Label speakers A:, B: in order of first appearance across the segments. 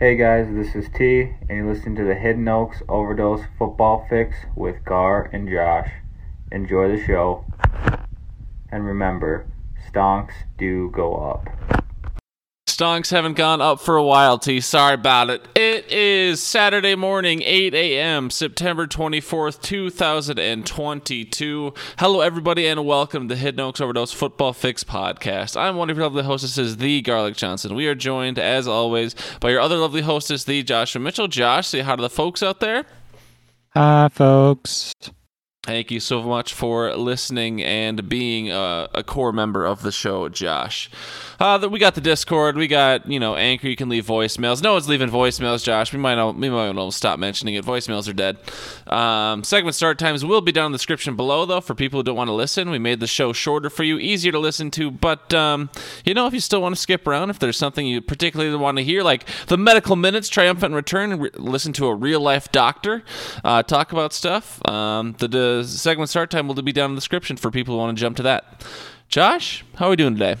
A: Hey guys, this is T, and you listen to the Hidden Oaks Overdose Football Fix with Gar and Josh. Enjoy the show, and remember, stonks do go up.
B: Stonks haven't gone up for a while, T. Sorry about it. It is Saturday morning, 8 a.m., September 24th, 2022. Hello, everybody, and welcome to Hidden Oaks Overdose Football Fix podcast. I'm one of your lovely hostesses, the Garlic Johnson. We are joined, as always, by your other lovely hostess, the Joshua Mitchell. Josh, say hi to the folks out there.
C: Hi, folks.
B: Thank you so much for listening and being a, a core member of the show, Josh. Uh, we got the Discord. We got you know Anchor. You can leave voicemails. No one's leaving voicemails, Josh. We might we might almost stop mentioning it. Voicemails are dead. Um, segment start times will be down in the description below, though, for people who don't want to listen. We made the show shorter for you, easier to listen to. But um, you know, if you still want to skip around, if there's something you particularly want to hear, like the medical minutes, triumphant return, re- listen to a real life doctor uh, talk about stuff. Um, the, the segment start time will be down in the description for people who want to jump to that. Josh, how are we doing today?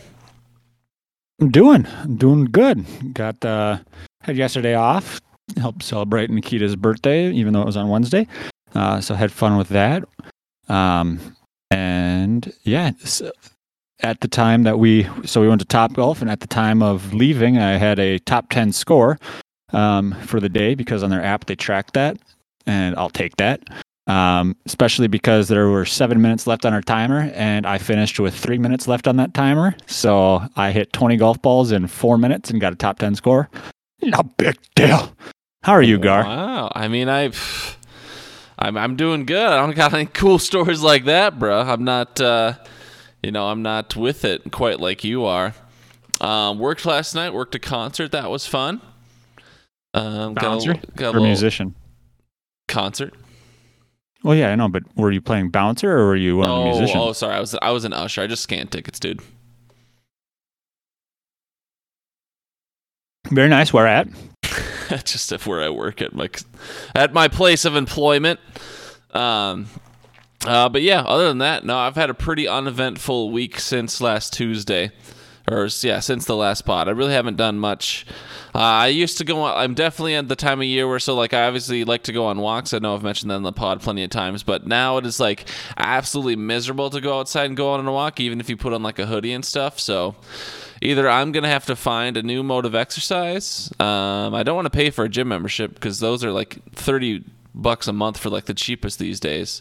C: I'm doing, I'm doing good. Got uh, had yesterday off. Helped celebrate Nikita's birthday, even though it was on Wednesday. Uh, so had fun with that. Um, and yeah, so at the time that we, so we went to Top Golf, and at the time of leaving, I had a top ten score um, for the day because on their app they track that, and I'll take that um, especially because there were seven minutes left on our timer, and I finished with three minutes left on that timer. So I hit 20 golf balls in four minutes and got a top 10 score. No big deal. How are you, Gar?
B: Wow. I mean, I, I'm I'm doing good. I don't got any cool stories like that, bro. I'm not, uh, you know, I'm not with it quite like you are. Um, worked last night. Worked a concert. That was fun.
C: Um, got a, got a musician?
B: Concert.
C: Well, yeah, I know, but were you playing bouncer or were you one
B: oh,
C: of the musicians?
B: Oh, sorry, I was I was an usher. I just scanned tickets, dude.
C: Very nice. Where at?
B: just if where I work at my at my place of employment. Um, uh, but yeah, other than that, no, I've had a pretty uneventful week since last Tuesday or yeah, since the last pod. I really haven't done much. Uh, I used to go. I'm definitely at the time of year where so like I obviously like to go on walks. I know I've mentioned that in the pod plenty of times, but now it is like absolutely miserable to go outside and go on a walk, even if you put on like a hoodie and stuff. So either I'm gonna have to find a new mode of exercise. Um, I don't want to pay for a gym membership because those are like thirty bucks a month for like the cheapest these days.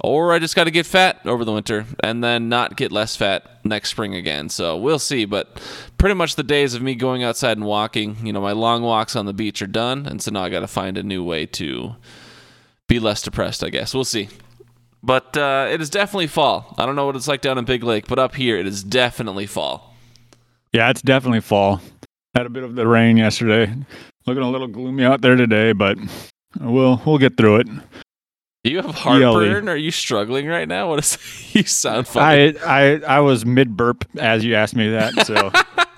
B: Or I just got to get fat over the winter and then not get less fat next spring again. So we'll see. But pretty much the days of me going outside and walking, you know, my long walks on the beach are done. And so now I got to find a new way to be less depressed, I guess. We'll see. But uh, it is definitely fall. I don't know what it's like down in Big Lake, but up here it is definitely fall.
C: Yeah, it's definitely fall. Had a bit of the rain yesterday. Looking a little gloomy out there today, but We'll we'll get through it.
B: Do you have heartburn? Are you struggling right now? What is you sound funny?
C: I I I was mid burp as you asked me that, so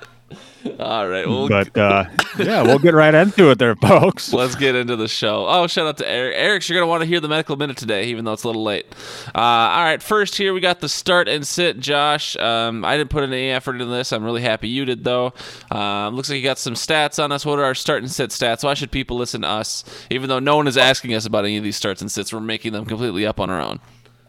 B: All right.
C: Well, but uh, yeah, we'll get right into it there, folks.
B: Let's get into the show. Oh, shout out to Eric. Eric, you're going to want to hear the medical minute today, even though it's a little late. Uh, all right. First, here we got the start and sit. Josh, um, I didn't put any effort into this. I'm really happy you did, though. Um, looks like you got some stats on us. What are our start and sit stats? Why should people listen to us, even though no one is asking us about any of these starts and sits? We're making them completely up on our own.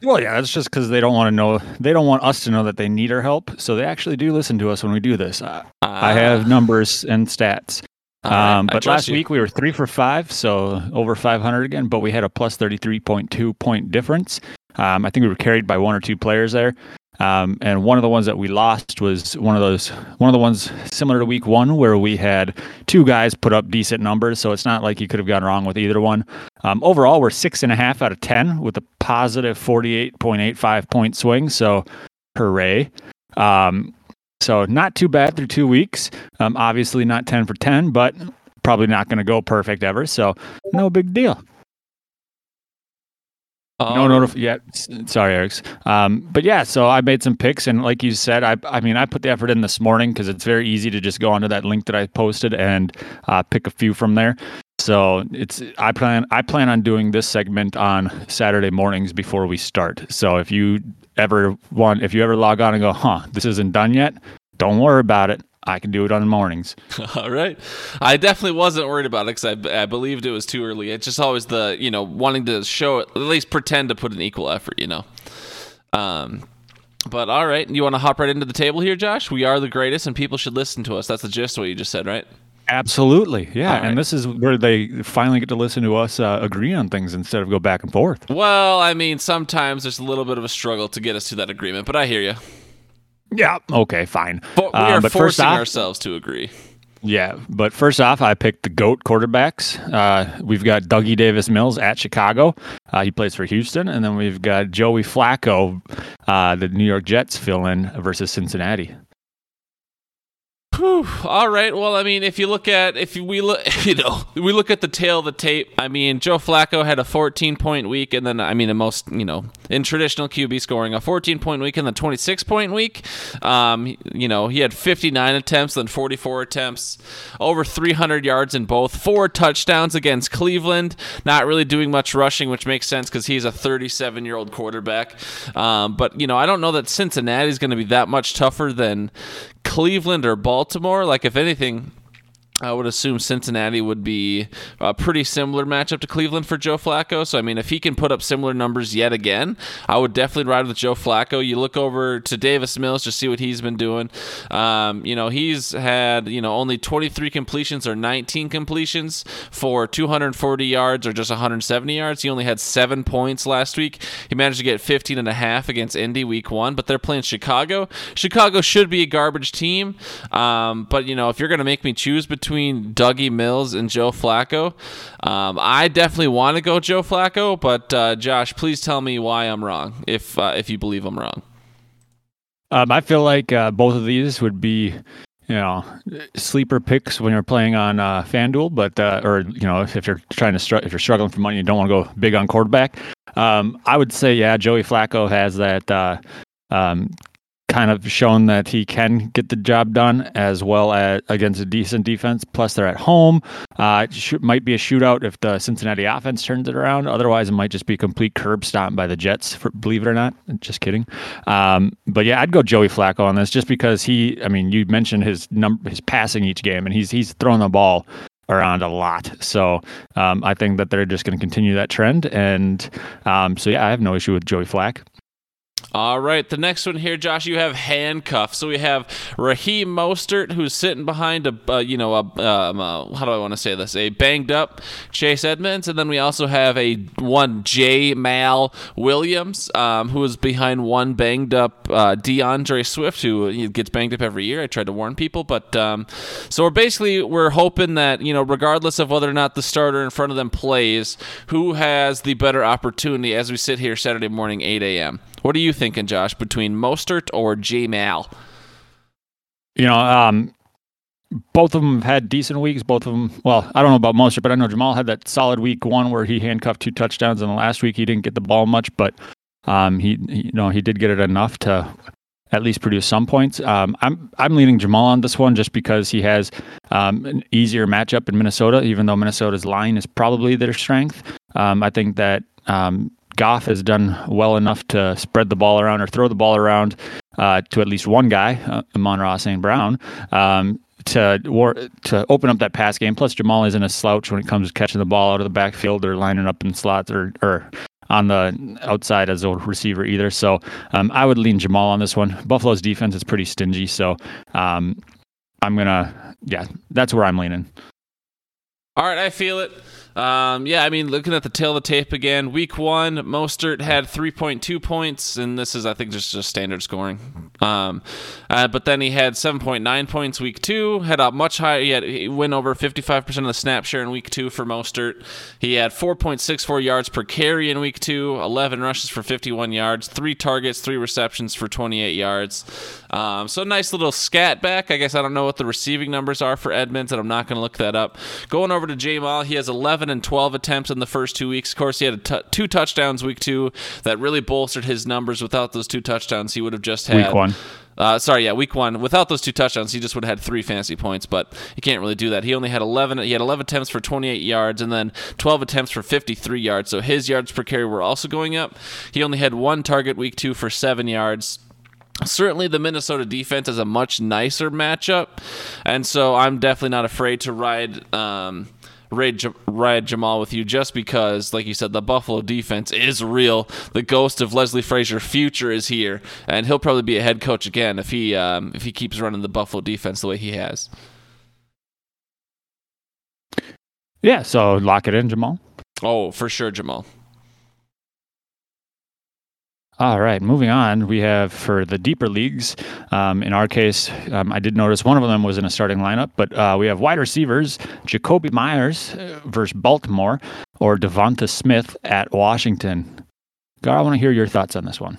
C: Well, yeah, that's just because they don't want to know. They don't want us to know that they need our help. So they actually do listen to us when we do this. Uh, I have ah. numbers and stats. Um, but last you. week we were three for five, so over 500 again. But we had a plus 33.2 point difference. Um, I think we were carried by one or two players there. Um, and one of the ones that we lost was one of those, one of the ones similar to week one where we had two guys put up decent numbers. So it's not like you could have gone wrong with either one. Um, overall, we're six and a half out of 10 with a positive 48.85 point swing. So hooray. Um, so not too bad through two weeks. Um, obviously not 10 for 10, but probably not going to go perfect ever. So no big deal. Um, no notif- yeah. Sorry, Eric's. Um, but yeah, so I made some picks, and like you said, I I mean I put the effort in this morning because it's very easy to just go onto that link that I posted and uh, pick a few from there. So it's I plan I plan on doing this segment on Saturday mornings before we start. So if you ever want if you ever log on and go, huh, this isn't done yet, don't worry about it. I can do it on mornings.
B: All right. I definitely wasn't worried about it because I, I believed it was too early. It's just always the, you know, wanting to show it, at least pretend to put an equal effort, you know. Um, but all right, you want to hop right into the table here, Josh? We are the greatest, and people should listen to us. That's the gist of what you just said, right?
C: Absolutely, yeah. Right. And this is where they finally get to listen to us uh, agree on things instead of go back and forth.
B: Well, I mean, sometimes there's a little bit of a struggle to get us to that agreement, but I hear you.
C: Yeah. Okay. Fine.
B: But we are um, but forcing off, ourselves to agree.
C: Yeah, but first off, I picked the GOAT quarterbacks. Uh, we've got Dougie Davis Mills at Chicago. Uh, he plays for Houston. And then we've got Joey Flacco, uh, the New York Jets fill in versus Cincinnati.
B: Whew. All right. Well, I mean, if you look at if we look, you know, we look at the tail of the tape. I mean, Joe Flacco had a 14 point week, and then I mean, the most you know in traditional QB scoring, a 14 point week and the 26 point week. Um, you know, he had 59 attempts, then 44 attempts, over 300 yards in both, four touchdowns against Cleveland. Not really doing much rushing, which makes sense because he's a 37 year old quarterback. Um, but you know, I don't know that Cincinnati is going to be that much tougher than Cleveland or Baltimore. Like, if anything, I would assume Cincinnati would be a pretty similar matchup to Cleveland for Joe Flacco. So, I mean, if he can put up similar numbers yet again, I would definitely ride with Joe Flacco. You look over to Davis Mills, just see what he's been doing. Um, you know, he's had, you know, only 23 completions or 19 completions for 240 yards or just 170 yards. He only had seven points last week. He managed to get 15 and a half against Indy week one, but they're playing Chicago. Chicago should be a garbage team. Um, but, you know, if you're going to make me choose between between Dougie Mills and Joe Flacco. Um, I definitely want to go Joe Flacco, but uh, Josh, please tell me why I'm wrong. If uh, if you believe I'm wrong,
C: um, I feel like uh, both of these would be you know sleeper picks when you're playing on uh, FanDuel, but uh, or you know if you're trying to str- if you're struggling for money, you don't want to go big on quarterback. Um, I would say yeah, Joey Flacco has that uh, um, kind of shown that he can get the job done as well as against a decent defense. Plus, they're at home. Uh, it might be a shootout if the Cincinnati offense turns it around. Otherwise, it might just be complete curb stomp by the Jets. For, believe it or not, just kidding. Um, but yeah, I'd go Joey Flacco on this just because he. I mean, you mentioned his number, his passing each game, and he's he's throwing the ball around a lot. So um, I think that they're just going to continue that trend. And um, so yeah, I have no issue with Joey Flack.
B: All right, the next one here, Josh, you have handcuffs. So we have Raheem Mostert, who's sitting behind a, uh, you know, a, um, uh, how do I want to say this? A banged up Chase Edmonds, and then we also have a one Jamaal Williams, um, who is behind one banged up uh, D'Andre Swift, who gets banged up every year. I tried to warn people, but um, so we're basically we're hoping that you know, regardless of whether or not the starter in front of them plays, who has the better opportunity as we sit here Saturday morning, 8 a.m. What are you thinking, Josh, between Mostert or Jamaal?
C: You know, um, both of them have had decent weeks. Both of them, well, I don't know about Mostert, but I know Jamaal had that solid week one where he handcuffed two touchdowns, and the last week he didn't get the ball much, but um, he, you know, he did get it enough to at least produce some points. Um, I'm I'm leaning Jamaal on this one just because he has um, an easier matchup in Minnesota, even though Minnesota's line is probably their strength. Um, I think that um, Goff has done well enough to spread the ball around or throw the ball around uh, to at least one guy, uh, Amon-Ra St. Brown, um, to war, to open up that pass game. Plus, Jamaal isn't a slouch when it comes to catching the ball out of the backfield or lining up in slots or, or on the outside as a receiver either. So um, I would lean Jamaal on this one. Buffalo's defense is pretty stingy, so um, I'm gonna yeah, that's where I'm leaning.
B: All right, I feel it. Um, yeah, I mean, looking at the tail of the tape again, week one, Mostert had 3.2 points, and this is, I think, just, just standard scoring. Um, uh, but then he had 7.9 points week two, had a much higher, he, had, he went over 55% of the snap share in week two for Mostert. He had 4.64 yards per carry in week two, 11 rushes for 51 yards, three targets, three receptions for 28 yards. Um, so nice little scat back. I guess I don't know what the receiving numbers are for Edmonds, and I'm not going to look that up. Going over to Jamaal, he has 11 and 12 attempts in the first two weeks. Of course, he had two touchdowns week two that really bolstered his numbers. Without those two touchdowns, he would have just had
C: week one.
B: Uh, sorry, yeah, week one. Without those two touchdowns, he just would have had three fantasy points, but he can't really do that. He only had 11. He had 11 attempts for 28 yards, and then 12 attempts for 53 yards. So his yards per carry were also going up. He only had one target week two for seven yards. Certainly the Minnesota defense is a much nicer matchup, and so I'm definitely not afraid to ride. Um, ride, ride Jamaal with you just because, like you said, the Buffalo defense is real. The ghost of Leslie Frazier future is here, and he'll probably be a head coach again if he um, if he keeps running the Buffalo defense the way he has.
C: Yeah, so lock it in, Jamaal.
B: Oh, for sure, Jamaal.
C: All right, moving on. We have for the deeper leagues. Um, in our case, um, I did notice one of them was in a starting lineup, but uh, we have wide receivers Jakobi Meyers uh, versus Baltimore or Devonta Smith at Washington. Gar, I want to hear your thoughts on this one.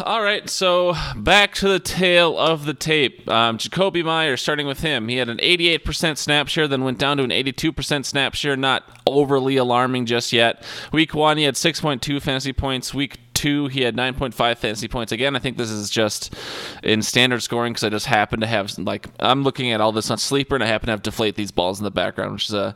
B: All right, so back to the tail of the tape. Um, Jakobi Meyer, starting with him, he had an 88% snap share, then went down to an 82% snap share. Not overly alarming just yet. Week one, he had 6.2 fantasy points. Week two, he had 9.5 fantasy points. Again, I think this is just in standard scoring because I just happen to have like I'm looking at all this on sleeper, and I happen to have deflate these balls in the background, which is a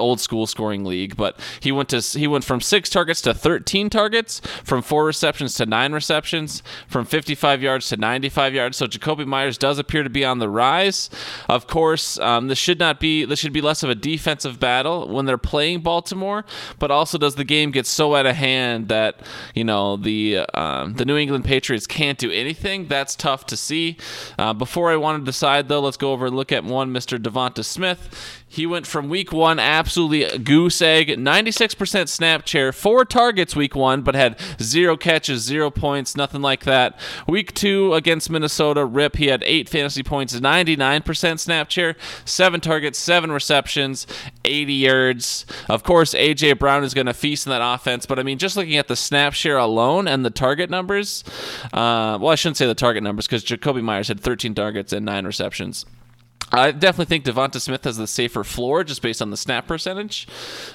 B: old school scoring league, but he went to he went from six targets to 13 targets, from four receptions to nine receptions, from 55 yards to 95 yards. So Jakobi Meyers does appear to be on the rise. Of course, um, this should not be this should be less of a defensive battle when they're playing Baltimore, but also does the game get so out of hand that you know the um, the New England Patriots can't do anything? That's tough to see. Uh, before I want to decide though, let's go over and look at one Mr. Devonta Smith. He went from week one absolutely goose egg, 96% snap share, four targets week one, but had zero catches, zero points, nothing like that. Week two against Minnesota, Rip, he had eight fantasy points, 99% snap share, seven targets, seven receptions, 80 yards. Of course, A.J. Brown is going to feast in that offense, but I mean, just looking at the snap share alone and the target numbers, uh, well, I shouldn't say the target numbers because Jakobi Meyers had 13 targets and nine receptions. I definitely think Devonta Smith has the safer floor just based on the snap percentage.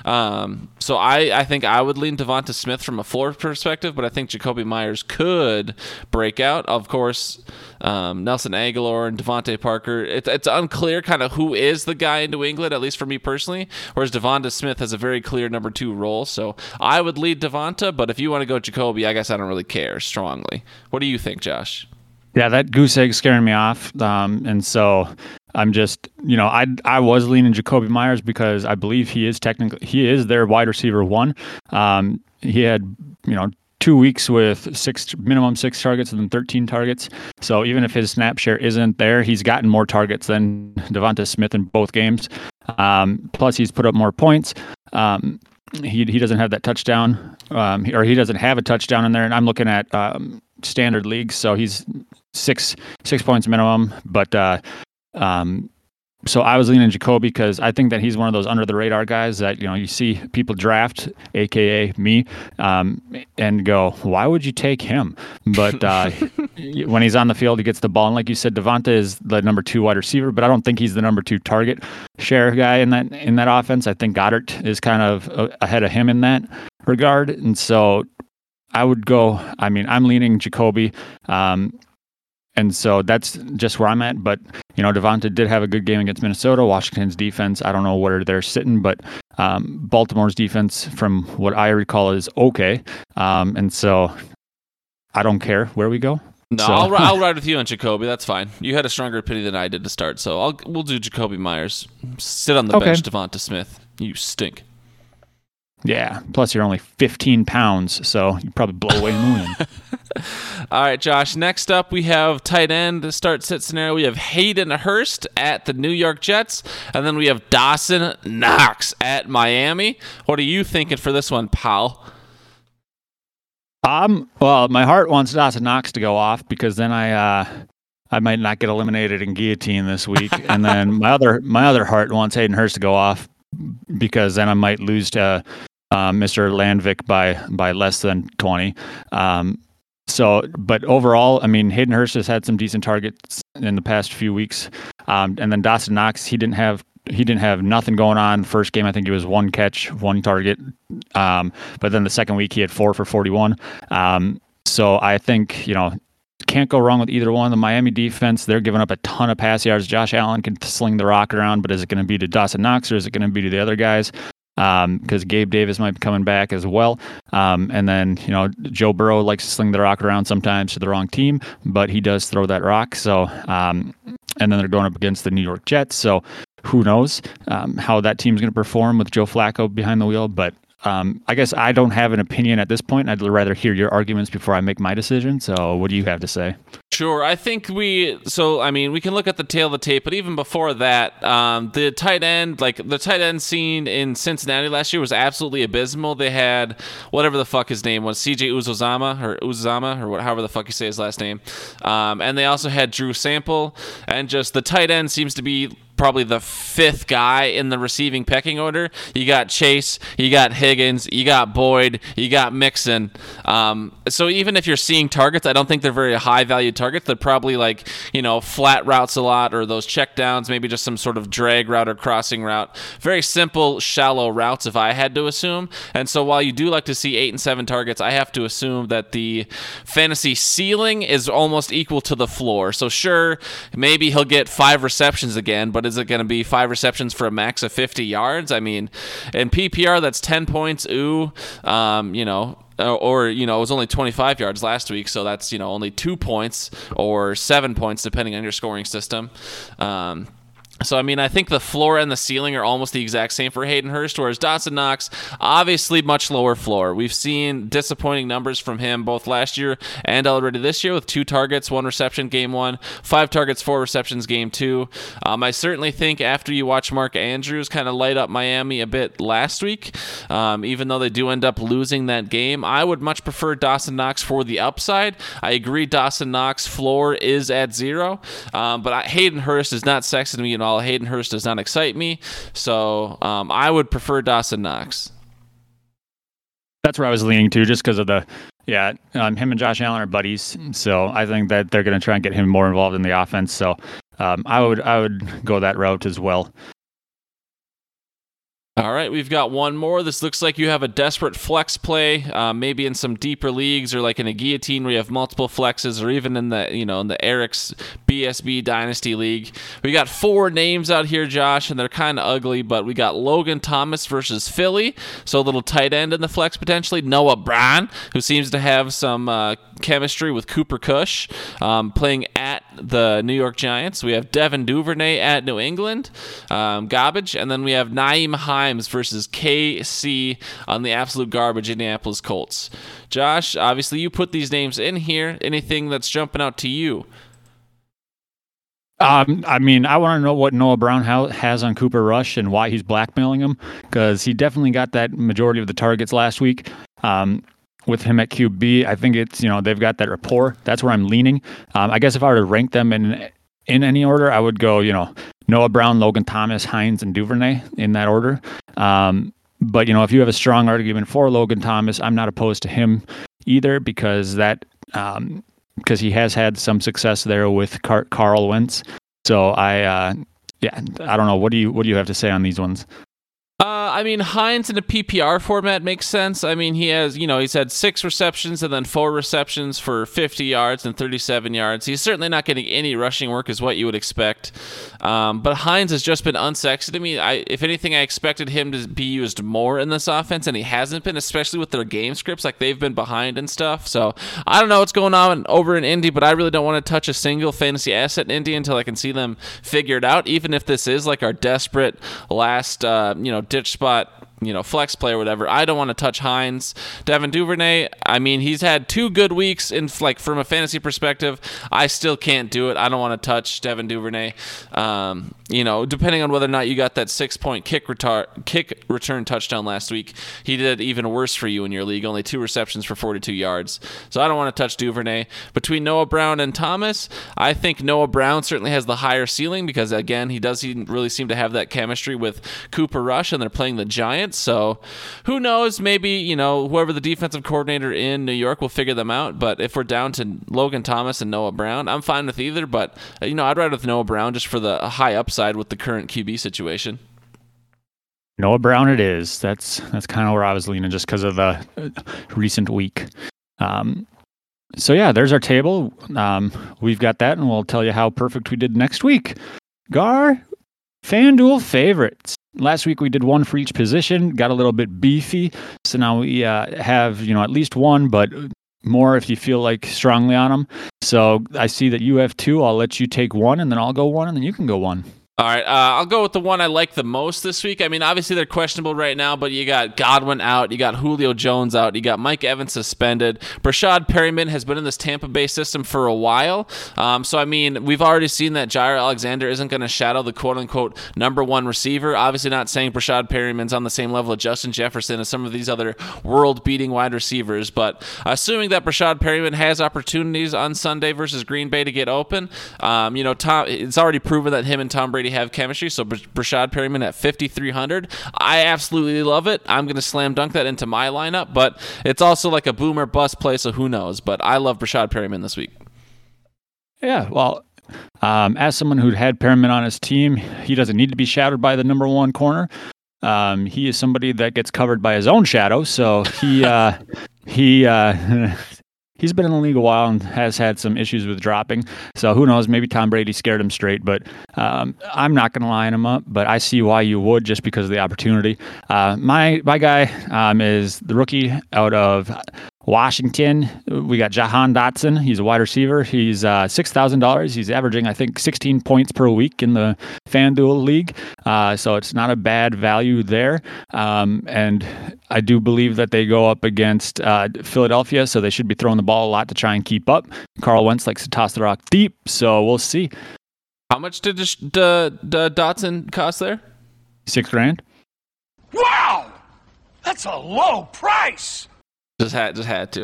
B: Um, so I, I think I would lean Devonta Smith from a floor perspective, but I think Jakobi Meyers could break out. Of course, um, Nelson Agholor and DeVante Parker. It, it's unclear kind of who is the guy in New England, at least for me personally. Whereas Devonta Smith has a very clear number two role. So I would lead Devonta, but if you want to go Jakobi, I guess I don't really care strongly. What do you think, Josh?
C: Yeah, that goose egg scaring me off. Um, and so I'm just, you know, I I was leaning Jakobi Meyers because I believe he is technically he is their wide receiver one. Um, he had, you know, two weeks with six minimum six targets and then 13 targets. So even if his snap share isn't there, he's gotten more targets than Devonta Smith in both games. Um, plus, he's put up more points. Um, he he doesn't have that touchdown, um, or he doesn't have a touchdown in there. And I'm looking at um, standard leagues, so he's six six points minimum. But uh, um, so I was leaning Jakobi because I think that he's one of those under the radar guys that you know you see people draft, aka me, um, and go, why would you take him? But uh, when he's on the field, he gets the ball, and like you said, Devonta is the number two wide receiver, but I don't think he's the number two target share guy in that in that offense. I think Goedert is kind of uh, ahead of him in that regard, and so I would go. I mean, I'm leaning Jakobi. Um, and so that's just where I'm at. But you know, Devonta did have a good game against Minnesota. Washington's defense, I don't know where they're sitting, but um, Baltimore's defense, from what I recall, is okay. Um, and so I don't care where we go.
B: No,
C: so.
B: I'll, I'll ride with you on Jakobi. That's fine. You had a stronger opinion than I did to start, so I'll we'll do Jakobi Meyers. Sit on the okay. bench, Devonta Smith. You stink.
C: Yeah. Plus, you're only 15 pounds, so you probably blow away the moon.
B: All right, Josh. Next up, we have tight end start sit scenario. We have Hayden Hurst at the New York Jets, and then we have Dawson Knox at Miami. What are you thinking for this one, pal?
C: Um. Well, my heart wants Dawson Knox to go off because then I uh, I might not get eliminated in guillotine this week, and then my other my other heart wants Hayden Hurst to go off because then I might lose to uh, Mr. Landvik by by less than 20. Um, so, but overall, I mean, Hayden Hurst has had some decent targets in the past few weeks, um, and then Dawson Knox, he didn't have he didn't have nothing going on. First game, I think he was one catch, one target, um, but then the second week he had four for 41. Um, so I think you know can't go wrong with either one. The Miami defense, they're giving up a ton of pass yards. Josh Allen can sling the rock around, but is it going to be to Dawson Knox or is it going to be to the other guys? because um, Gabe Davis might be coming back as well. Um, and then, you know, Joe Burrow likes to sling the rock around sometimes to the wrong team, but he does throw that rock. So, um, and then they're going up against the New York Jets. So who knows um, how that team's going to perform with Joe Flacco behind the wheel. But um, I guess I don't have an opinion at this point. I'd rather hear your arguments before I make my decision. So, what do you have to say?
B: Sure. I think we. So, I mean, we can look at the tail of the tape, but even before that, um, the tight end, like the tight end scene in Cincinnati last year, was absolutely abysmal. They had whatever the fuck his name was, CJ Uzomah or Uzama or however the fuck you say his last name, um, and they also had Drew Sample, and just the tight end seems to be probably the fifth guy in the receiving pecking order. You got Chase, you got Higgins, you got Boyd, you got Mixon. Um, so even if you're seeing targets, I don't think they're very high value targets. They're probably like, you know, flat routes a lot or those check downs, maybe just some sort of drag route or crossing route. Very simple, shallow routes, if I had to assume. And so while you do like to see eight and seven targets, I have to assume that the fantasy ceiling is almost equal to the floor. So sure, maybe he'll get five receptions again, but is it going to be five receptions for a max of 50 yards? I mean, in PPR, that's 10 points. Ooh, um, you know, or, or, you know it was only 25 yards last week so that's you know only two points or seven points depending on your scoring system um, so, I mean, I think the floor and the ceiling are almost the exact same for Hayden Hurst, whereas Dawson Knox, obviously much lower floor. We've seen disappointing numbers from him both last year and already this year with two targets, one reception game one, five targets, four receptions game two. Um, I certainly think after you watch Mark Andrews kind of light up Miami a bit last week, um, even though they do end up losing that game, I would much prefer Dawson Knox for the upside. I agree Dawson Knox floor is at zero, um, but I, Hayden Hurst is not sexy to me all. Hayden Hurst does not excite me, so um, I would prefer Dawson Knox.
C: That's where I was leaning to, just because of the yeah, um, him and Josh Allen are buddies, so I think that they're going to try and get him more involved in the offense. So um, I would I would go that route as well.
B: All right, we've got one more. This looks like you have a desperate flex play, uh, maybe in some deeper leagues or like in a guillotine where you have multiple flexes, or even in the you know in the Eric's BSB Dynasty League. We got four names out here, Josh, and they're kind of ugly, but we got Logan Thomas versus Philly, so a little tight end in the flex potentially. Noah Brown, who seems to have some uh, chemistry with Cooper Rush, um, playing at the New York Giants. We have Devin Duvernay at New England, um, garbage, and then we have Nyheim Hines versus KC on the absolute garbage Indianapolis Colts. Josh, obviously you put these names in here. Anything that's jumping out to you?
C: Um, I mean, I want to know what Noah Brown has on Cooper Rush and why he's blackmailing him because he definitely got that majority of the targets last week. Um, with him at QB. I think it's you know they've got that rapport. That's where I'm leaning. Um, I guess if I were to rank them in in any order, I would go you know Noah Brown, Logan Thomas, Hines, and Duvernay in that order. Um, but you know if you have a strong argument for Logan Thomas, I'm not opposed to him either because that um, because he has had some success there with Car- Carl Wentz. So I uh, yeah I don't know what do you what do you have to say on these ones?
B: Uh, I mean, Hines in a PPR format makes sense. I mean, he has, you know, he's had six receptions and then four receptions for 50 yards and 37 yards. He's certainly not getting any rushing work, is what you would expect. Um, but Hines has just been unsexy to me. I, if anything, I expected him to be used more in this offense, and he hasn't been, especially with their game scripts. Like they've been behind and stuff. So I don't know what's going on over in Indy, but I really don't want to touch a single fantasy asset in Indy until I can see them figure it out. Even if this is like our desperate last, uh, you know ditch spot you know, flex play or whatever. I don't want to touch Hines. Devin Duvernay, I mean, he's had two good weeks in like from a fantasy perspective. I still can't do it. I don't want to touch Devin Duvernay. Um, you know, depending on whether or not you got that six point kick retar- kick return touchdown last week, he did even worse for you in your league. Only two receptions for 42 yards. So I don't want to touch Duvernay. Between Noah Brown and Thomas, I think Noah Brown certainly has the higher ceiling because again, he does he really seem to have that chemistry with Cooper Rush, and they're playing the Giants. So who knows? Maybe you know whoever the defensive coordinator in New York will figure them out. But if we're down to Logan Thomas and Noah Brown, I'm fine with either. But you know, I'd rather with Noah Brown just for the high upside upside with the current QB situation.
C: Noah Brown, it is. That's that's kind of where I was leaning, just because of the uh, recent week. Um, so yeah, there's our table. Um, we've got that, and we'll tell you how perfect we did next week. Gar, FanDuel favorites. Last week we did one for each position, got a little bit beefy. So now we uh, have, you know, at least one, but more if you feel like strongly on them. So I see that you have two. I'll let you take one and then I'll go one and then you can go one.
B: All right, uh, I'll go with the one I like the most this week. I mean, obviously they're questionable right now, but you got Godwin out, you got Julio Jones out, you got Mike Evans suspended. Breshad Perriman has been in this Tampa Bay system for a while, um, so I mean, we've already seen that Jaire Alexander isn't going to shadow the quote unquote number one receiver. Obviously, not saying Breshad Perriman's on the same level of Justin Jefferson and some of these other world beating wide receivers, but assuming that Breshad Perriman has opportunities on Sunday versus Green Bay to get open, um, you know, Tom, it's already proven that him and Tom Brady have chemistry. So Breshad Perriman at 5,300. I absolutely love it. I'm going to slam dunk that into my lineup, but it's also like a boomer bust play, so who knows? But I love Breshad Perriman this week.
C: Yeah, well, um, as someone who had Perriman on his team, he doesn't need to be shadowed by the number one corner. Um, he is somebody that gets covered by his own shadow, so he uh, he uh, he's been in the league a while and has had some issues with dropping. So who knows? Maybe Tom Brady scared him straight. But um, I'm not going to line him up. But I see why you would just because of the opportunity. Uh, my my guy um, is the rookie out of Washington, we got Jahan Dotson. He's a wide receiver. He's uh, six thousand dollars. He's averaging, I think, sixteen points per week in the FanDuel league. Uh, so it's not a bad value there. Um, and I do believe that they go up against uh, Philadelphia, so they should be throwing the ball a lot to try and keep up. Carl Wentz likes to toss the rock deep, so we'll see.
B: How much did the Dotson cost there?
C: Six grand.
D: Wow, that's a low price.
B: Just had just had to.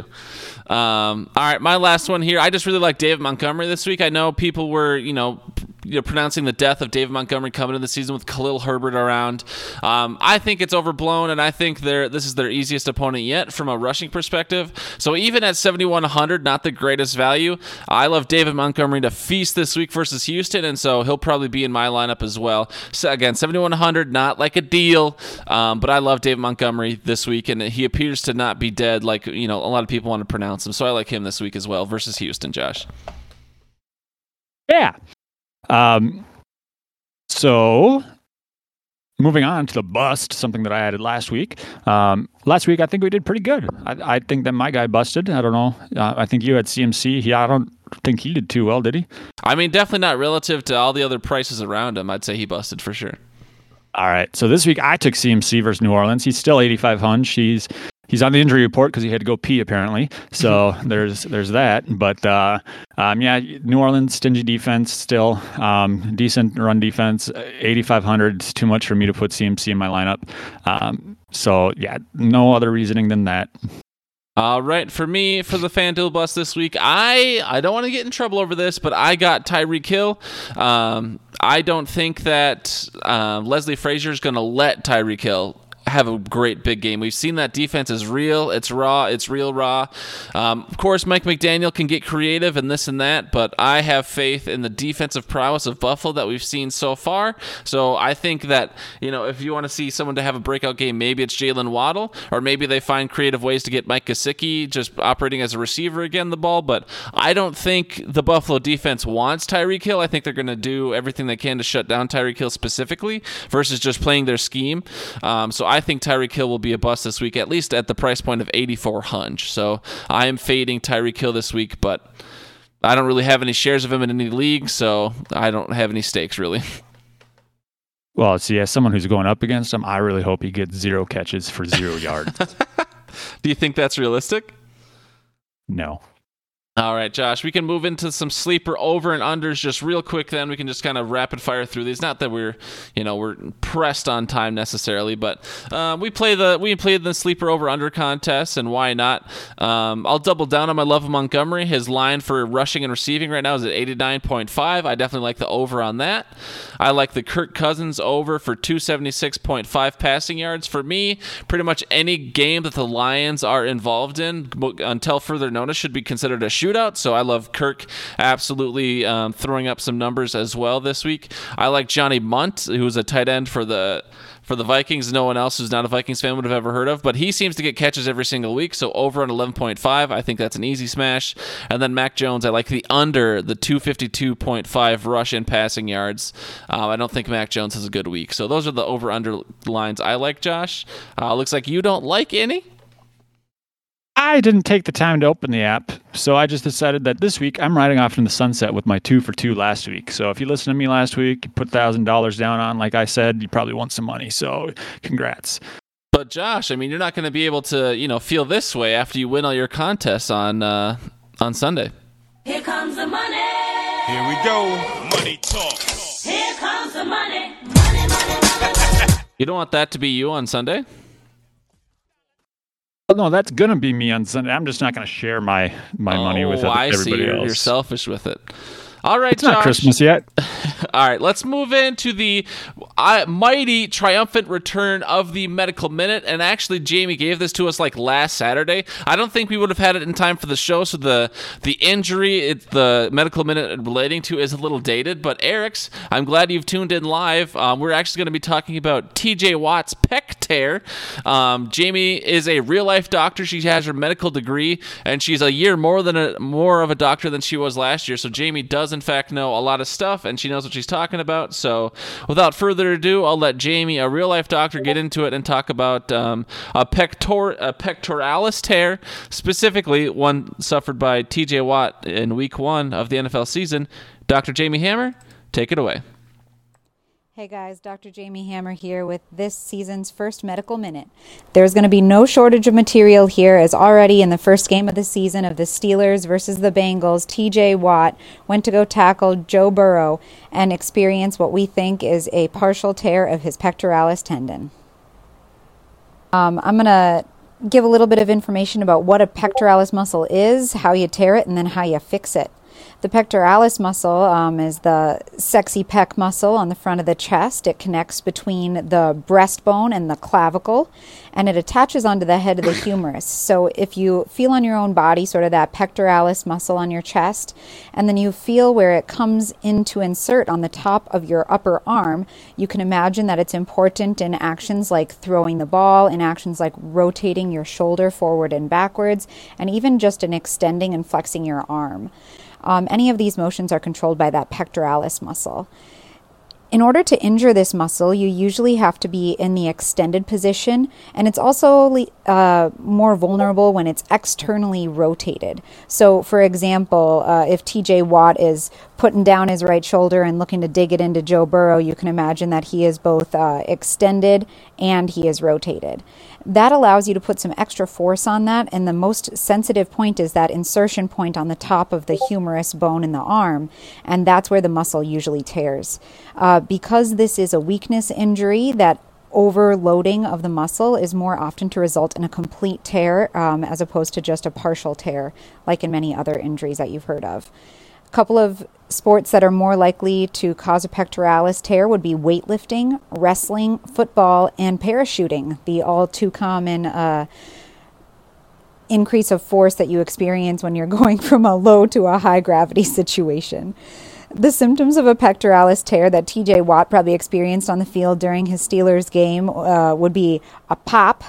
B: Um, all right, my last one here. I just really like David Montgomery this week. I know people were, you know, you know, pronouncing the death of David Montgomery coming into the season with Khalil Herbert around. Um, I think it's overblown, and I think they're, this is their easiest opponent yet from a rushing perspective. So even at 7,100, not the greatest value. I love David Montgomery to feast this week versus Houston, and so he'll probably be in my lineup as well. So again, 7,100, not like a deal, um, but I love David Montgomery this week, and he appears to not be dead like you know a lot of people want to pronounce him. So I like him this week as well versus Houston. Josh.
C: Yeah, um, so moving on to the bust, something that I added last week. Um, last week, I think we did pretty good. I, I think that my guy busted. I don't know. Uh, I think you had CMC. Yeah, I don't think he did too well, did he?
B: I mean, definitely not relative to all the other prices around him. I'd say he busted for sure.
C: All right. So this week I took CMC versus New Orleans. He's still 8,500. He's he's on the injury report because he had to go pee apparently. So there's there's that. But uh, um, yeah, New Orleans stingy defense still um, decent run defense. 8,500 is too much for me to put CMC in my lineup. Um, so yeah, no other reasoning than that.
B: All right, for me, for the FanDuel bus this week, I I don't want to get in trouble over this, but I got Tyreek Hill. Um, I don't think that uh, Leslie Frazier is going to let Tyreek Hill have a great big game. We've seen that defense is real. It's raw. It's real raw. Um, of course, Mike McDaniel can get creative and this and that, but I have faith in the defensive prowess of Buffalo that we've seen so far. So I think that you know if you want to see someone to have a breakout game, maybe it's Jaylen Waddle, or maybe they find creative ways to get Mike Gesicki just operating as a receiver again the ball. But I don't think the Buffalo defense wants Tyreek Hill. I think they're going to do everything they can to shut down Tyreek Hill specifically versus just playing their scheme. Um, so I think Tyreek Hill will be a bust this week, at least at the price point of 84 hunch. So I am fading Tyreek Hill this week, but I don't really have any shares of him in any league, so I don't have any stakes really.
C: Well, see, as someone who's going up against him, I really hope he gets zero catches for zero yards.
B: Do you think that's realistic?
C: No.
B: All right, Josh, we can move into some sleeper over and unders just real quick. Then we can just kind of rapid fire through these. Not that we're, you know, we're pressed on time necessarily, but uh, we play the we played the sleeper over under contest, and why not? Um, I'll double down on my love of Montgomery. His line for rushing and receiving right now is at eighty nine point five. I definitely like the over on that. I like the Kirk Cousins over for two seventy six point five passing yards. For me, pretty much any game that the Lions are involved in until further notice should be considered a shootout. So I love Kirk absolutely um, throwing up some numbers as well this week. I like Johnny Mundt, who was a tight end for the for the Vikings, no one else who's not a Vikings fan would have ever heard of, but he seems to get catches every single week. So over on 11.5, I think that's an easy smash. And then Mac Jones, I like the under the 252.5 rush and passing yards. Uh, I don't think Mac Jones has a good week. So those are the over under lines I like, Josh. Uh, looks like you don't like any.
C: I didn't take the time to open the app, so I just decided that this week I'm riding off in the sunset with my two for two last week. So if you listened to me last week, you put thousand dollars down on, like I said, you probably want some money. So congrats.
B: But Josh, I mean, you're not going to be able to, you know, feel this way after you win all your contests on uh, on Sunday.
E: Here comes the money.
D: Here we go. Money talk.
E: Here comes the money. Money, money, money.
B: you don't want that to be you on Sunday.
C: No, that's gonna be me on Sunday. I'm just not gonna share my my
B: oh,
C: money with
B: I
C: everybody
B: see. You're,
C: else.
B: you're selfish with it. All right,
C: it's
B: Josh.
C: not Christmas yet.
B: All right, let's move into the uh, mighty triumphant return of the medical minute. And actually, Jamie gave this to us like last Saturday. I don't think we would have had it in time for the show, so the the injury it, the medical minute relating to is a little dated. But Eric's, I'm glad you've tuned in live. Um, we're actually going to be talking about T.J. Watt's pec Um, Jamie is a real life doctor. She has her medical degree, and she's a year more than a more of a doctor than she was last year. So Jamie does in fact know a lot of stuff, and she knows what she's talking about. So without further ado, I'll let Jamie, a real life doctor, get into it and talk about um, a, pector- a pectoralis tear, specifically one suffered by T.J. Watt in Week One of the NFL season. Dr. Jamie Hammer, take it away.
F: Hey guys, Dr. Jamie Hammer here with this season's first medical minute. There's going to be no shortage of material here, as already in the first game of the season of the Steelers versus the Bengals, TJ Watt went to go tackle Joe Burrow and experience what we think is a partial tear of his pectoralis tendon. Um, I'm going to give a little bit of information about what a pectoralis muscle is, how you tear it, and then how you fix it. The pectoralis muscle um, is the sexy pec muscle on the front of the chest. It connects between the breastbone and the clavicle, and it attaches onto the head of the humerus. So if you feel on your own body, sort of that pectoralis muscle on your chest, and then you feel where it comes in to insert on the top of your upper arm, you can imagine that it's important in actions like throwing the ball, in actions like rotating your shoulder forward and backwards, and even just in extending and flexing your arm. Um, any of these motions are controlled by that pectoralis muscle. In order to injure this muscle, you usually have to be in the extended position, and it's also uh, more vulnerable when it's externally rotated. So, for example, uh, if TJ Watt is putting down his right shoulder and looking to dig it into Joe Burrow, you can imagine that he is both uh, extended and he is rotated. That allows you to put some extra force on that, and the most sensitive point is that insertion point on the top of the humerus bone in the arm, and that's where the muscle usually tears. Uh, because this is a weakness injury, that overloading of the muscle is more often to result in a complete tear um, as opposed to just a partial tear, like in many other injuries that you've heard of. Couple of sports that are more likely to cause a pectoralis tear would be weightlifting, wrestling, football, and parachuting, the all too common uh, increase of force that you experience when you're going from a low to a high gravity situation. The symptoms of a pectoralis tear that TJ Watt probably experienced on the field during his Steelers game uh, would be a pop.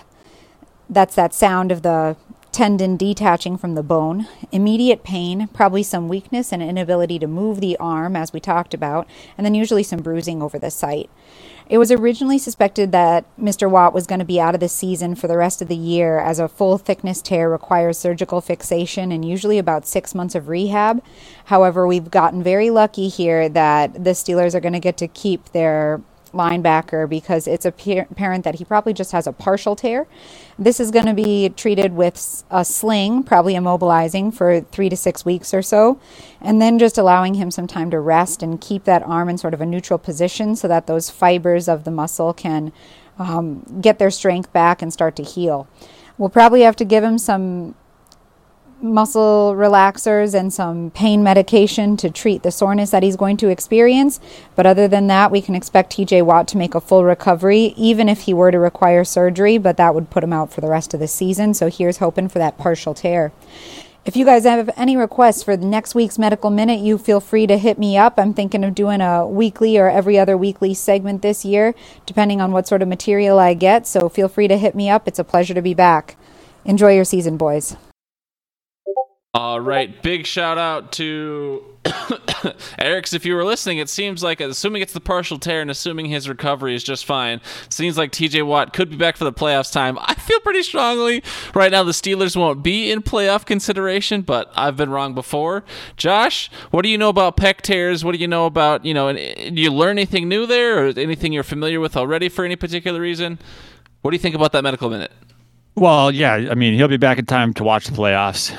F: That's that sound of the tendon detaching from the bone, immediate pain, probably some weakness and inability to move the arm, as we talked about, and then usually some bruising over the site. It was originally suspected that Mr. Watt was going to be out of the season for the rest of the year, as a full thickness tear requires surgical fixation and usually about six months of rehab. However, we've gotten very lucky here that the Steelers are going to get to keep their linebacker because it's apparent that he probably just has a partial tear. This is going to be treated with a sling, probably immobilizing for three to six weeks or so, and then just allowing him some time to rest and keep that arm in sort of a neutral position so that those fibers of the muscle can um, get their strength back and start to heal. We'll probably have to give him some muscle relaxers and some pain medication to treat the soreness that he's going to experience. But other than that, we can expect TJ Watt to make a full recovery, even if he were to require surgery, but that would put him out for the rest of the season. So here's hoping for that partial tear. If you guys have any requests for the next week's Medical Minute, you feel free to hit me up. I'm thinking of doing a weekly or every other weekly segment this year, depending on what sort of material I get. So feel free to hit me up. It's a pleasure to be back. Enjoy your season, boys.
B: All right, big shout out to Eric's. If you were listening, it seems like, assuming it's the partial tear and assuming his recovery is just fine, seems like TJ Watt could be back for the playoffs time. I feel pretty strongly right now the Steelers won't be in playoff consideration, but I've been wrong before. Josh, what do you know about pec tears? What do you know about, you know, do you learn anything new there or anything you're familiar with already for any particular reason? What do you think about that medical minute?
C: Well, yeah, I mean, he'll be back in time to watch the playoffs.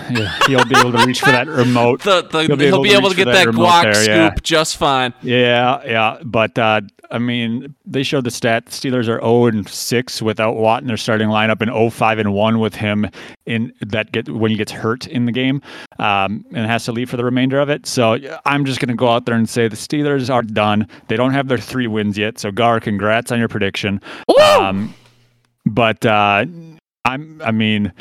C: He'll be able to reach for that remote.
B: the, the, he'll be able, he'll to, to, get that, that guac there, scoop yeah. just fine.
C: Yeah, yeah, but uh, I mean, they showed the stat. The Steelers are 0 and 6 without Watt in their starting lineup, and 0 5 and 1 with him in that get when he gets hurt in the game, um, and has to leave for the remainder of it. So I'm just going to go out there and say the Steelers are done. They don't have their three wins yet. So Gar, congrats on your prediction. Um, but uh, I'm. I mean,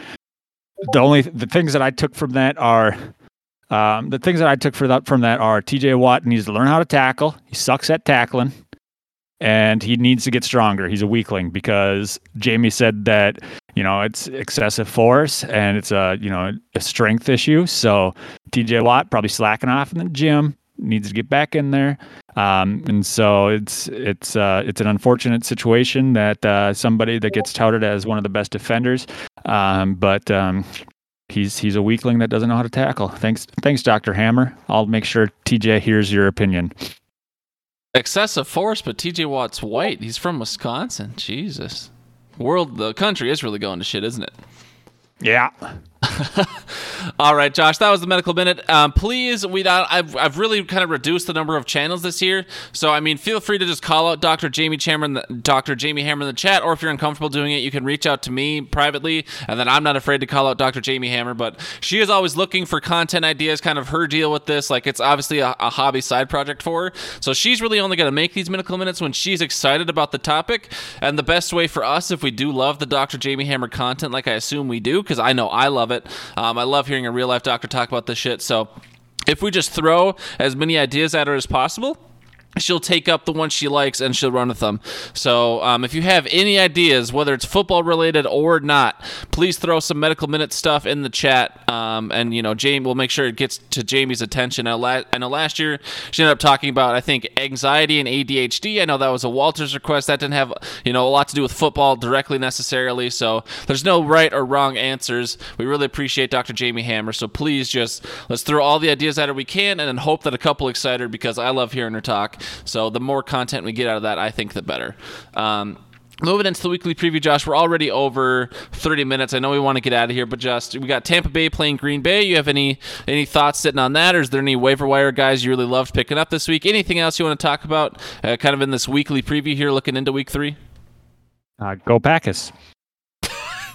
C: the only the things that I took from that are. Um, the things that I took for that from that are T.J. Watt needs to learn how to tackle. He sucks at tackling, and he needs to get stronger. He's a weakling because Jamie said that you know it's excessive force and it's a you know a strength issue. So T.J. Watt probably slacking off in the gym needs to get back in there. Um, and so it's it's uh, it's an unfortunate situation that uh, somebody that gets touted as one of the best defenders, um, but um, he's he's a weakling that doesn't know how to tackle. Thanks thanks Doctor Hammer. I'll make sure TJ hears your opinion.
B: Excessive force, but TJ Watt's white. He's from Wisconsin. Jesus, world the country is really going to shit, isn't it?
C: Yeah.
B: All right, Josh, that was the medical minute. Um, please, we I've I've really kind of reduced the number of channels this year, so I mean, feel free to just call out Dr. Jamie Hammer, Dr. Jamie Hammer in the chat, or if you're uncomfortable doing it, you can reach out to me privately, and then I'm not afraid to call out Dr. Jamie Hammer. But she is always looking for content ideas. Kind of her deal with this, like it's obviously a, a hobby side project for her, so she's really only going to make these medical minutes when she's excited about the topic. And the best way for us, if we do love the Dr. Jamie Hammer content, like I assume we do, because I know I love it. Um, I love hearing a real life doctor talk about this shit. So if we just throw as many ideas at her as possible, she'll take up the ones she likes and she'll run with them. So um, if you have any ideas, whether it's football related or not, please throw some medical minute stuff in the chat. Um, and you know, Jamie will make sure it gets to Jamie's attention. I, know last year she ended up talking about I think anxiety and ADHD. I know that was a Walters request. That didn't have you know a lot to do with football directly necessarily. So there's no right or wrong answers. We really appreciate Dr. Jamie Hammer. So please just let's throw all the ideas at her we can, and then hope that a couple excited because I love hearing her talk. So the more content we get out of that, I think the better. Um, Moving into the weekly preview, Josh, we're already over 30 minutes. I know we want to get out of here, but just we got Tampa Bay playing Green Bay. You have any any thoughts sitting on that, or is there any waiver wire guys you really loved picking up this week? Anything else you want to talk about, uh, kind of in this weekly preview here, looking into Week Three?
C: Uh, go Packers.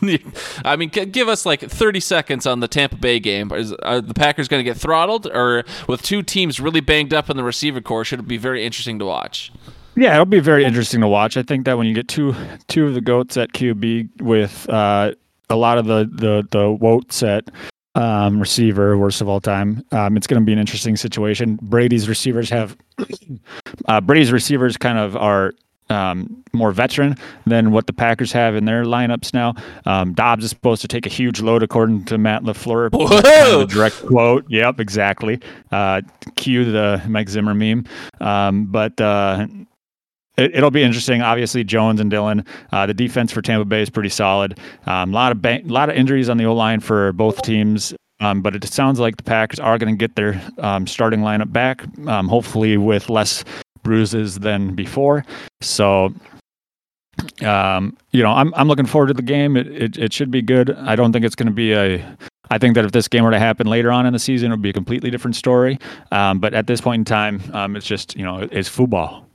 B: I mean, give us like 30 seconds on the Tampa Bay game. Is, are the Packers going to get throttled, or with two teams really banged up in the receiver corps, should it be very interesting to watch?
C: Yeah, it'll be very interesting to watch. I think that when you get two two of the goats at QB with uh, a lot of the the the woats at um, receiver, worst of all time, um, it's going to be an interesting situation. Brady's receivers have uh, Brady's receivers kind of are um, more veteran than what the Packers have in their lineups now. Um, Doubs is supposed to take a huge load, according to Matt LaFleur. Of direct quote. Yep, exactly. Uh, cue the Mike Zimmer meme. Um, but uh, it, will be interesting. Obviously, Jones and Dillon. Uh, the defense for Tampa Bay is pretty solid. A um, lot of a lot of injuries on the O line for both teams. Um, but it sounds like the Packers are going to get their um, starting lineup back, um, hopefully with less bruises than before. So, um, you know, I'm I'm looking forward to the game. It it, it should be good. I don't think it's going to be a. I think that if this game were to happen later on in the season, it would be a completely different story. Um, but at this point in time, um, it's just you know it's football.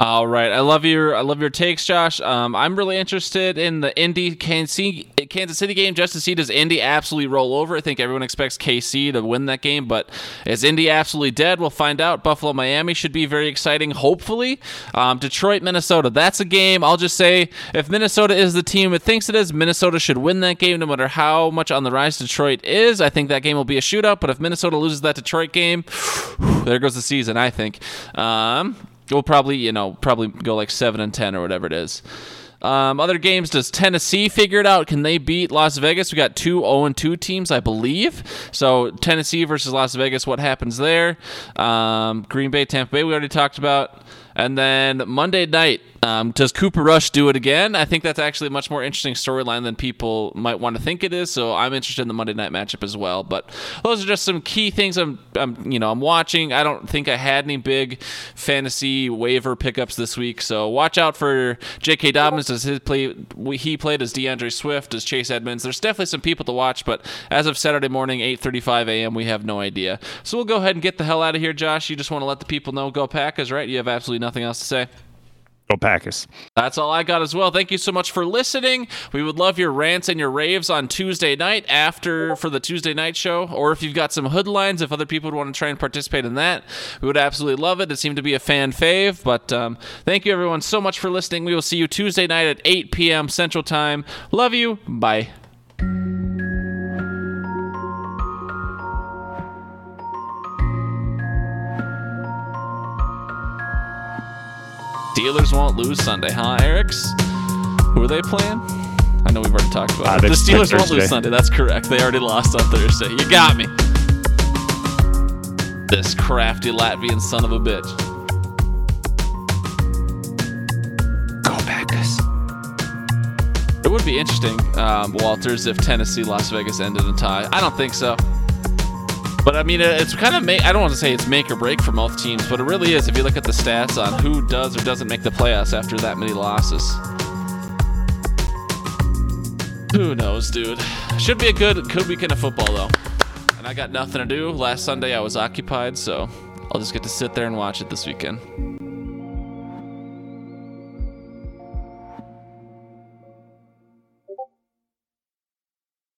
B: All right, I love your I love your takes, Josh. Um, I'm really interested in the Indy Kansas City game just to see does Indy absolutely roll over. I think everyone expects KC to win that game, but is Indy absolutely dead? We'll find out. Buffalo, Miami should be very exciting, hopefully. Um, Detroit, Minnesota, that's a game. I'll just say if Minnesota is the team it thinks it is, Minnesota should win that game no matter how much on the rise Detroit is. I think that game will be a shootout, but if Minnesota loses that Detroit game, there goes the season, I think. Um, we'll probably, you know, probably go like 7 and 10 or whatever it is. Um, other games, does Tennessee figure it out? Can they beat Las Vegas? We got two 0 2 teams, I believe. So Tennessee versus Las Vegas, what happens there? Um, Green Bay, Tampa Bay, we already talked about. And then Monday night, um, does Cooper Rush do it again? I think that's actually a much more interesting storyline than people might want to think it is. So I'm interested in the Monday night matchup as well. But those are just some key things I'm, I'm you know, I'm watching. I don't think I had any big fantasy waiver pickups this week. So watch out for J.K. Dobbins as his play. He played as D'Andre Swift as Chase Edmonds. There's definitely some people to watch, but as of Saturday morning, 8:35 a.m., we have no idea. So we'll go ahead and get the hell out of here, Josh. You just want to let the people know, go Packers, right? You have absolutely nothing else to say.
C: Go Packers.
B: That's all I got as well. Thank you so much for listening. We would love your rants and your raves on Tuesday night after for the Tuesday night show, or if you've got some hoodlines, if other people would want to try and participate in that, we would absolutely love it. It seemed to be a fan fave. But um, thank you everyone so much for listening. We will see you Tuesday night at 8 p.m. Central Time. Love you. Bye. Steelers won't lose Sunday, huh, Eric's? Who are they playing? I know we've already talked about
C: Uh,
B: it. The Steelers won't lose Sunday. That's correct. They already lost on Thursday. You got me. This crafty Latvian son of a bitch.
C: Go Packers.
B: It would be interesting, um, Walters, if Tennessee Las Vegas ended in a tie. I don't think so. But I mean, it's kind of make, I don't want to say it's make or break for both teams, but it really is if you look at the stats on who does or doesn't make the playoffs after that many losses. Who knows, dude? Should be a good good weekend of football though. And I got nothing to do. Last Sunday I was occupied, so I'll just get to sit there and watch it this weekend.